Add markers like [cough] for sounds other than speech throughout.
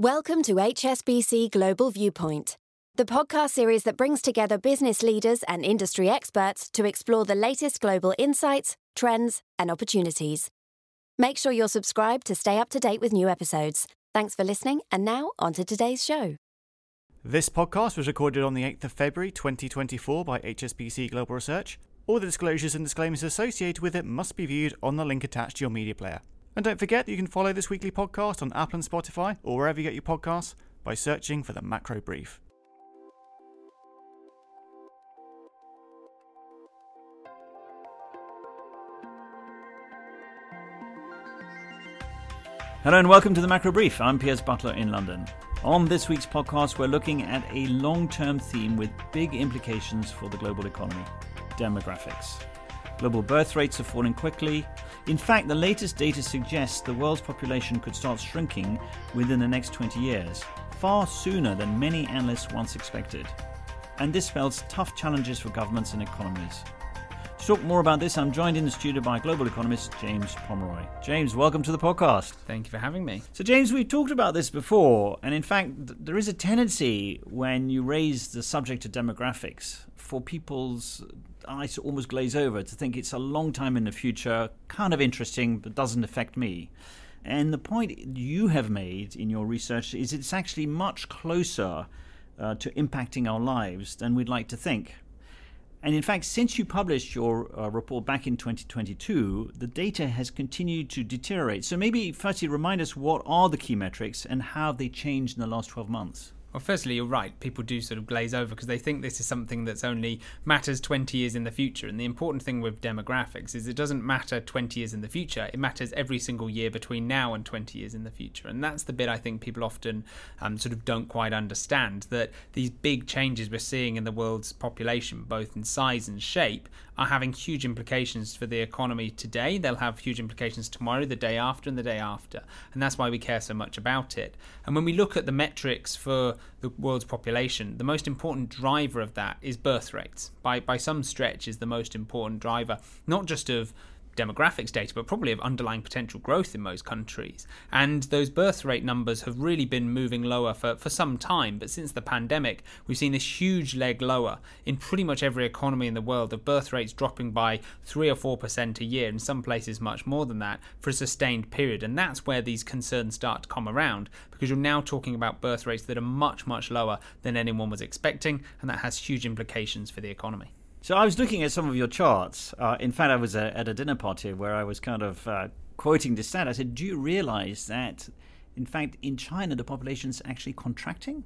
Welcome to HSBC Global Viewpoint, the podcast series that brings together business leaders and industry experts to explore the latest global insights, trends, and opportunities. Make sure you're subscribed to stay up to date with new episodes. Thanks for listening, and now on to today's show. This podcast was recorded on the 8th of February 2024 by HSBC Global Research. All the disclosures and disclaimers associated with it must be viewed on the link attached to your media player. And don't forget that you can follow this weekly podcast on Apple and Spotify or wherever you get your podcasts by searching for the Macro Brief. Hello and welcome to the Macro Brief. I'm Piers Butler in London. On this week's podcast, we're looking at a long term theme with big implications for the global economy demographics. Global birth rates are falling quickly. In fact, the latest data suggests the world's population could start shrinking within the next 20 years, far sooner than many analysts once expected. And this spells tough challenges for governments and economies. To talk more about this, I'm joined in the studio by global economist James Pomeroy. James, welcome to the podcast. Thank you for having me. So, James, we've talked about this before, and in fact, th- there is a tendency when you raise the subject of demographics for people's eyes to almost glaze over to think it's a long time in the future, kind of interesting, but doesn't affect me. And the point you have made in your research is it's actually much closer uh, to impacting our lives than we'd like to think. And in fact, since you published your uh, report back in 2022, the data has continued to deteriorate. So maybe firstly remind us what are the key metrics and how have they changed in the last 12 months? Well, firstly, you're right. People do sort of glaze over because they think this is something that's only matters 20 years in the future. And the important thing with demographics is it doesn't matter 20 years in the future. It matters every single year between now and 20 years in the future. And that's the bit I think people often um, sort of don't quite understand that these big changes we're seeing in the world's population, both in size and shape, are having huge implications for the economy today. They'll have huge implications tomorrow, the day after, and the day after. And that's why we care so much about it. And when we look at the metrics for the world's population, the most important driver of that is birth rates. By by some stretch is the most important driver, not just of demographics data, but probably of underlying potential growth in most countries. And those birth rate numbers have really been moving lower for, for some time. But since the pandemic, we've seen this huge leg lower in pretty much every economy in the world of birth rates dropping by 3 or 4% a year, in some places much more than that, for a sustained period. And that's where these concerns start to come around because you're now talking about birth rates that are much, much lower than anyone was expecting. And that has huge implications for the economy. So I was looking at some of your charts. Uh, in fact, I was uh, at a dinner party where I was kind of uh, quoting this stat. I said, "Do you realize that, in fact, in China the population's actually contracting?"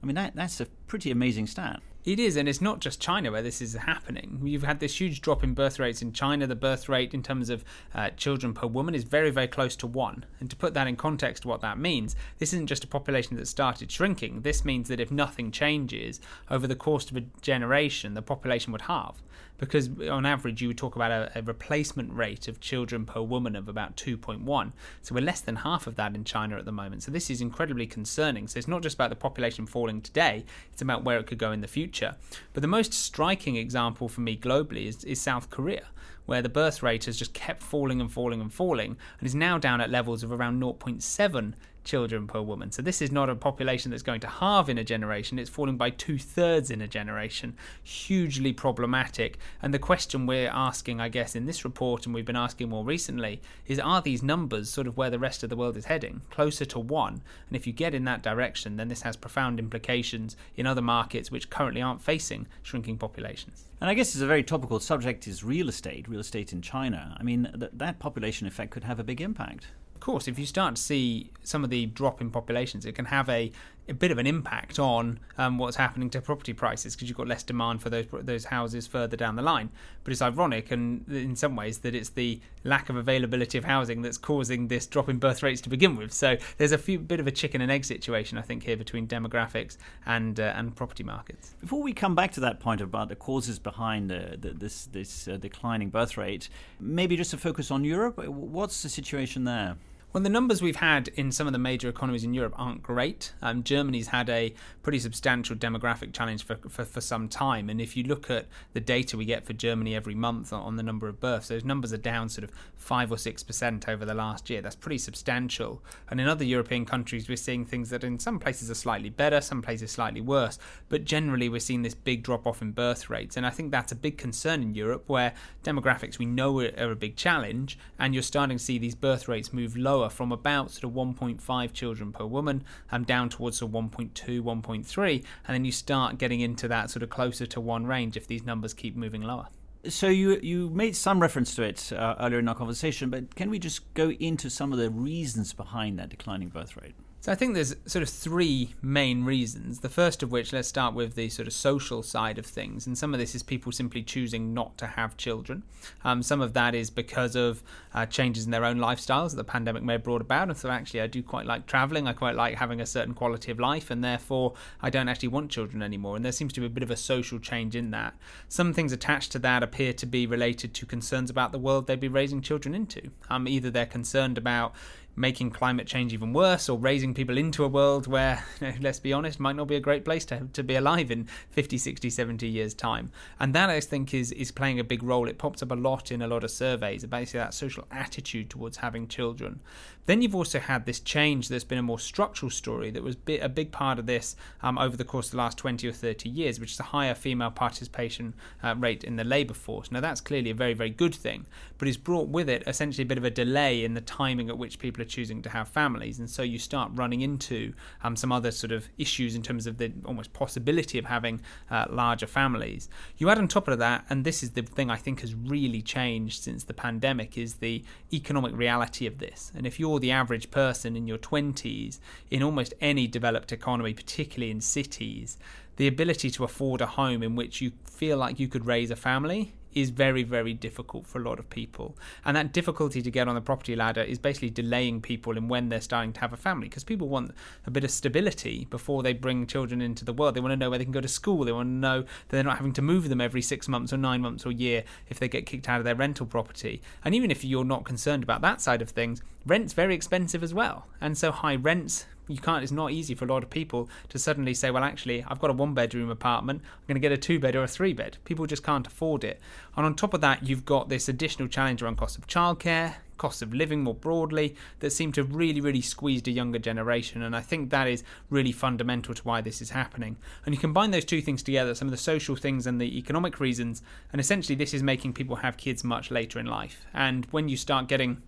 I mean, that that's a pretty amazing stat. It is, and it's not just China where this is happening. You've had this huge drop in birth rates in China. The birth rate in terms of uh, children per woman is very, very close to one. And to put that in context, what that means, this isn't just a population that started shrinking. This means that if nothing changes over the course of a generation, the population would halve. Because on average, you would talk about a, a replacement rate of children per woman of about 2.1. So we're less than half of that in China at the moment. So this is incredibly concerning. So it's not just about the population falling today, it's about where it could go in the future. But the most striking example for me globally is, is South Korea, where the birth rate has just kept falling and falling and falling and is now down at levels of around 0.7 children per woman. So this is not a population that's going to halve in a generation, it's falling by two thirds in a generation. Hugely problematic. And the question we're asking, I guess, in this report, and we've been asking more recently, is are these numbers sort of where the rest of the world is heading? Closer to one. And if you get in that direction, then this has profound implications in other markets which currently aren't facing shrinking populations. And I guess it's a very topical subject is real estate, real estate in China. I mean, th- that population effect could have a big impact course, if you start to see some of the drop in populations, it can have a, a bit of an impact on um, what's happening to property prices because you've got less demand for those those houses further down the line. But it's ironic, and in some ways, that it's the lack of availability of housing that's causing this drop in birth rates to begin with. So there's a few bit of a chicken and egg situation, I think, here between demographics and uh, and property markets. Before we come back to that point about the causes behind the, this this uh, declining birth rate, maybe just to focus on Europe. What's the situation there? Well, the numbers we've had in some of the major economies in Europe aren't great. Um, Germany's had a pretty substantial demographic challenge for, for, for, some time. And if you look at the data we get for Germany every month on the number of births, those numbers are down sort of 5 or 6% over the last year. That's pretty substantial. And in other European countries, we're seeing things that in some places are slightly better, some places slightly worse. But generally, we're seeing this big drop off in birth rates. And I think that's a big concern in Europe where demographics we know are, are a big challenge. And you're starting to see these birth rates move lower lower from about sort of 1.5 children per woman and down towards the 1.2, 1.3, and then you start getting into that sort of closer to one range if these numbers keep moving lower. So you you made some reference to it uh, earlier in our conversation, but can we just go into some of the reasons behind that declining birth rate? So I think there's sort of three main reasons. The first of which, let's start with the sort of social side of things, and some of this is people simply choosing not to have children. Um, some of that is because of uh, changes in their own lifestyles that the pandemic may have brought about. And so actually, I do quite like traveling. I quite like having a certain quality of life, and therefore I don't actually want children anymore. And there seems to be a bit of a social change in that. Some things attached to that appear to be related to concerns about the world they'd be raising children into. Um, either they're concerned about making climate change even worse or raising people into a world where, [laughs] let's be honest, might not be a great place to, to be alive in 50, 60, 70 years' time. And that, I think, is, is playing a big role. It pops up a lot in a lot of surveys about that social attitude towards having children. Then you've also had this change that's been a more structural story that was a big part of this um, over the course of the last 20 or 30 years, which is a higher female participation uh, rate in the labour force. Now, that's clearly a very, very good thing, but it's brought with it essentially a bit of a delay in the timing at which people are choosing to have families. And so you start running into um, some other sort of issues in terms of the almost possibility of having uh, larger families. You add on top of that, and this is the thing I think has really changed since the pandemic, is the economic reality of this. And if you're the average person in your 20s in almost any developed economy, particularly in cities, the ability to afford a home in which you feel like you could raise a family is very, very difficult for a lot of people. And that difficulty to get on the property ladder is basically delaying people in when they're starting to have a family because people want a bit of stability before they bring children into the world. They want to know where they can go to school. They want to know that they're not having to move them every six months or nine months or year if they get kicked out of their rental property. And even if you're not concerned about that side of things, rent's very expensive as well. And so high rents you can't it's not easy for a lot of people to suddenly say well actually i've got a one bedroom apartment. I'm going to get a two bed or a three bed people just can't afford it. And on top of that you've got this additional challenge around cost of childcare cost of living more broadly that seem to really really squeeze the younger generation. And i think that is really fundamental to why this is happening. And you combine those two things together some of the social things and the economic reasons and essentially this is making people have kids much later in life. And when you start getting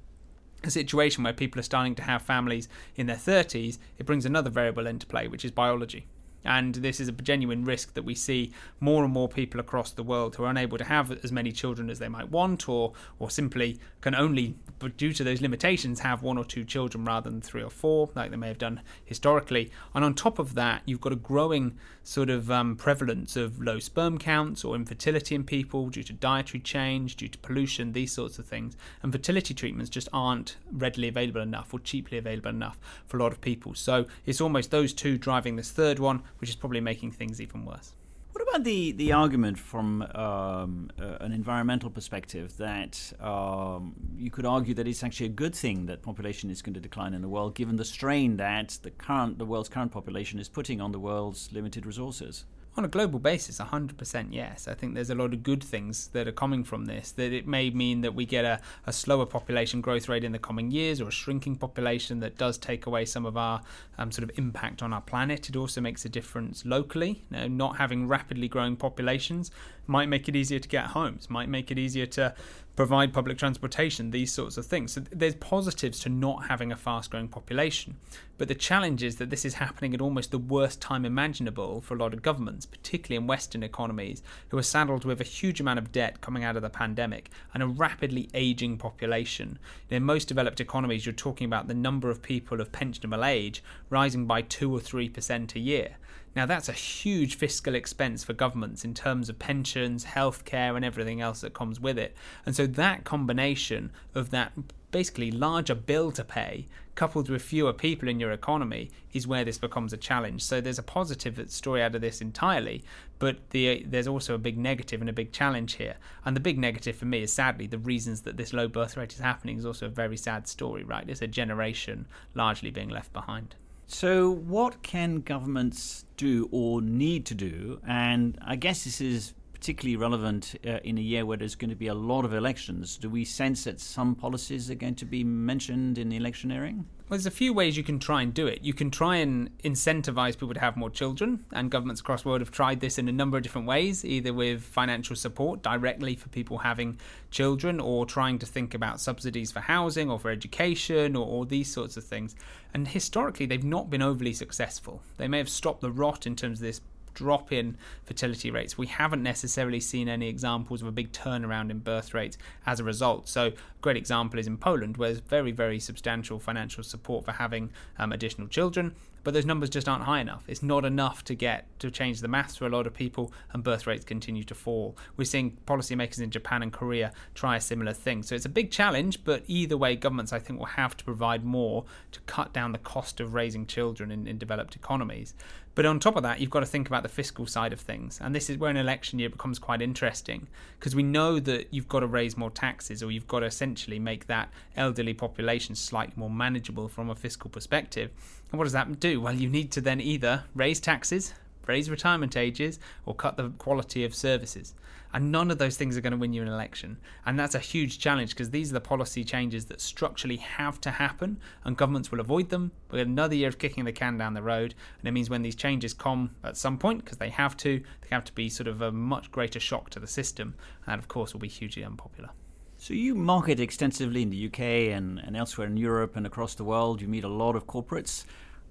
a situation where people are starting to have families in their 30s, it brings another variable into play, which is biology. And this is a genuine risk that we see more and more people across the world who are unable to have as many children as they might want, or or simply can only, due to those limitations, have one or two children rather than three or four, like they may have done historically. And on top of that, you've got a growing sort of um, prevalence of low sperm counts or infertility in people due to dietary change, due to pollution, these sorts of things. And fertility treatments just aren't readily available enough or cheaply available enough for a lot of people. So it's almost those two driving this third one which is probably making things even worse. What about the, the argument from um, uh, an environmental perspective that um, you could argue that it's actually a good thing that population is going to decline in the world, given the strain that the current the world's current population is putting on the world's limited resources? On a global basis, 100% yes. I think there's a lot of good things that are coming from this. That it may mean that we get a, a slower population growth rate in the coming years or a shrinking population that does take away some of our um, sort of impact on our planet. It also makes a difference locally. You know, not having rapidly growing populations might make it easier to get homes, might make it easier to provide public transportation, these sorts of things. So there's positives to not having a fast growing population. But the challenge is that this is happening at almost the worst time imaginable for a lot of governments, particularly in Western economies, who are saddled with a huge amount of debt coming out of the pandemic and a rapidly aging population. In most developed economies, you're talking about the number of people of pensionable age rising by 2 or 3% a year. Now, that's a huge fiscal expense for governments in terms of pensions, healthcare, and everything else that comes with it. And so, that combination of that basically larger bill to pay coupled with fewer people in your economy, is where this becomes a challenge. So there's a positive story out of this entirely, but the, there's also a big negative and a big challenge here. And the big negative for me is sadly the reasons that this low birth rate is happening is also a very sad story, right? It's a generation largely being left behind. So, what can governments do or need to do? And I guess this is particularly relevant uh, in a year where there's going to be a lot of elections. Do we sense that some policies are going to be mentioned in electioneering? Well, there's a few ways you can try and do it. You can try and incentivize people to have more children, and governments across the world have tried this in a number of different ways, either with financial support directly for people having children, or trying to think about subsidies for housing or for education or, or these sorts of things. And historically, they've not been overly successful. They may have stopped the rot in terms of this drop in fertility rates. We haven't necessarily seen any examples of a big turnaround in birth rates as a result. So, a great example is in Poland, where there's very, very substantial financial support for having um, additional children but those numbers just aren't high enough. It's not enough to get to change the maths for a lot of people, and birth rates continue to fall. We're seeing policymakers in Japan and Korea try a similar thing. So it's a big challenge, but either way, governments I think will have to provide more to cut down the cost of raising children in, in developed economies. But on top of that, you've got to think about the fiscal side of things. And this is where an election year becomes quite interesting because we know that you've got to raise more taxes or you've got to essentially make that elderly population slightly more manageable from a fiscal perspective. And what does that do? Well, you need to then either raise taxes, raise retirement ages, or cut the quality of services. And none of those things are going to win you an election. And that's a huge challenge because these are the policy changes that structurally have to happen, and governments will avoid them. We have another year of kicking the can down the road. And it means when these changes come at some point, because they have to, they have to be sort of a much greater shock to the system. And of course, will be hugely unpopular. So you market extensively in the UK and, and elsewhere in Europe and across the world. You meet a lot of corporates.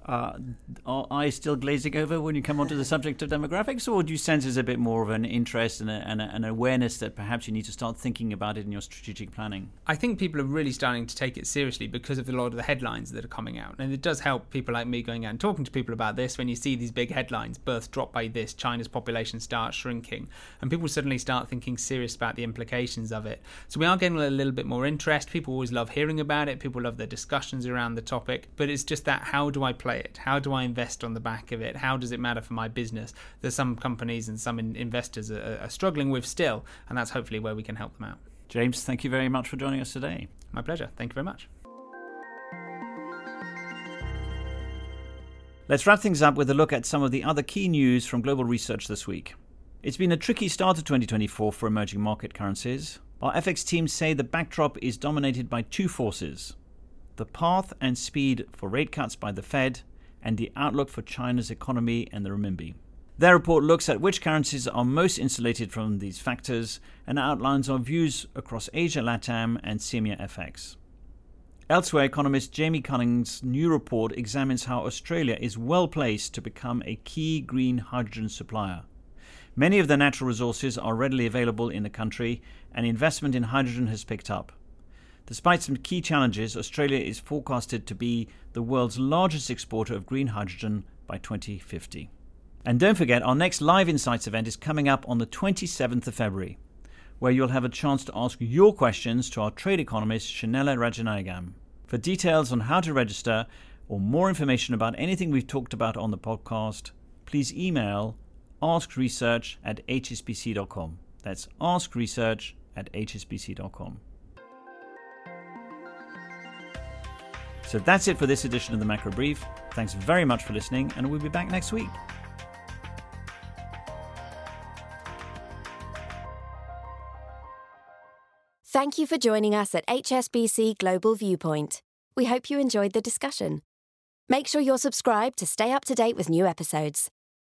Uh, are eyes still glazing over when you come onto the [laughs] subject of demographics, or do you sense there's a bit more of an interest and, a, and a, an awareness that perhaps you need to start thinking about it in your strategic planning? I think people are really starting to take it seriously because of a lot of the headlines that are coming out. And it does help people like me going out and talking to people about this when you see these big headlines births drop by this, China's population starts shrinking, and people suddenly start thinking serious about the implications of it. So we are getting a little bit more interest. People always love hearing about it, people love the discussions around the topic, but it's just that how do I play it? How do I invest on the back of it? How does it matter for my business? There's some companies and some investors are, are struggling with still, and that's hopefully where we can help them out. James, thank you very much for joining us today. My pleasure. Thank you very much. Let's wrap things up with a look at some of the other key news from global research this week. It's been a tricky start to 2024 for emerging market currencies. Our FX teams say the backdrop is dominated by two forces the path and speed for rate cuts by the Fed, and the outlook for China's economy and the renminbi. Their report looks at which currencies are most insulated from these factors and outlines our views across Asia, LATAM, and CEMEA FX. Elsewhere, economist Jamie Culling's new report examines how Australia is well placed to become a key green hydrogen supplier. Many of the natural resources are readily available in the country, and investment in hydrogen has picked up. Despite some key challenges, Australia is forecasted to be the world's largest exporter of green hydrogen by 2050. And don't forget, our next Live Insights event is coming up on the 27th of February, where you'll have a chance to ask your questions to our trade economist, Shanella Rajanayagam. For details on how to register or more information about anything we've talked about on the podcast, please email askresearch at hsbc.com. That's askresearch at hsbc.com. So that's it for this edition of the Macro Brief. Thanks very much for listening, and we'll be back next week. Thank you for joining us at HSBC Global Viewpoint. We hope you enjoyed the discussion. Make sure you're subscribed to stay up to date with new episodes.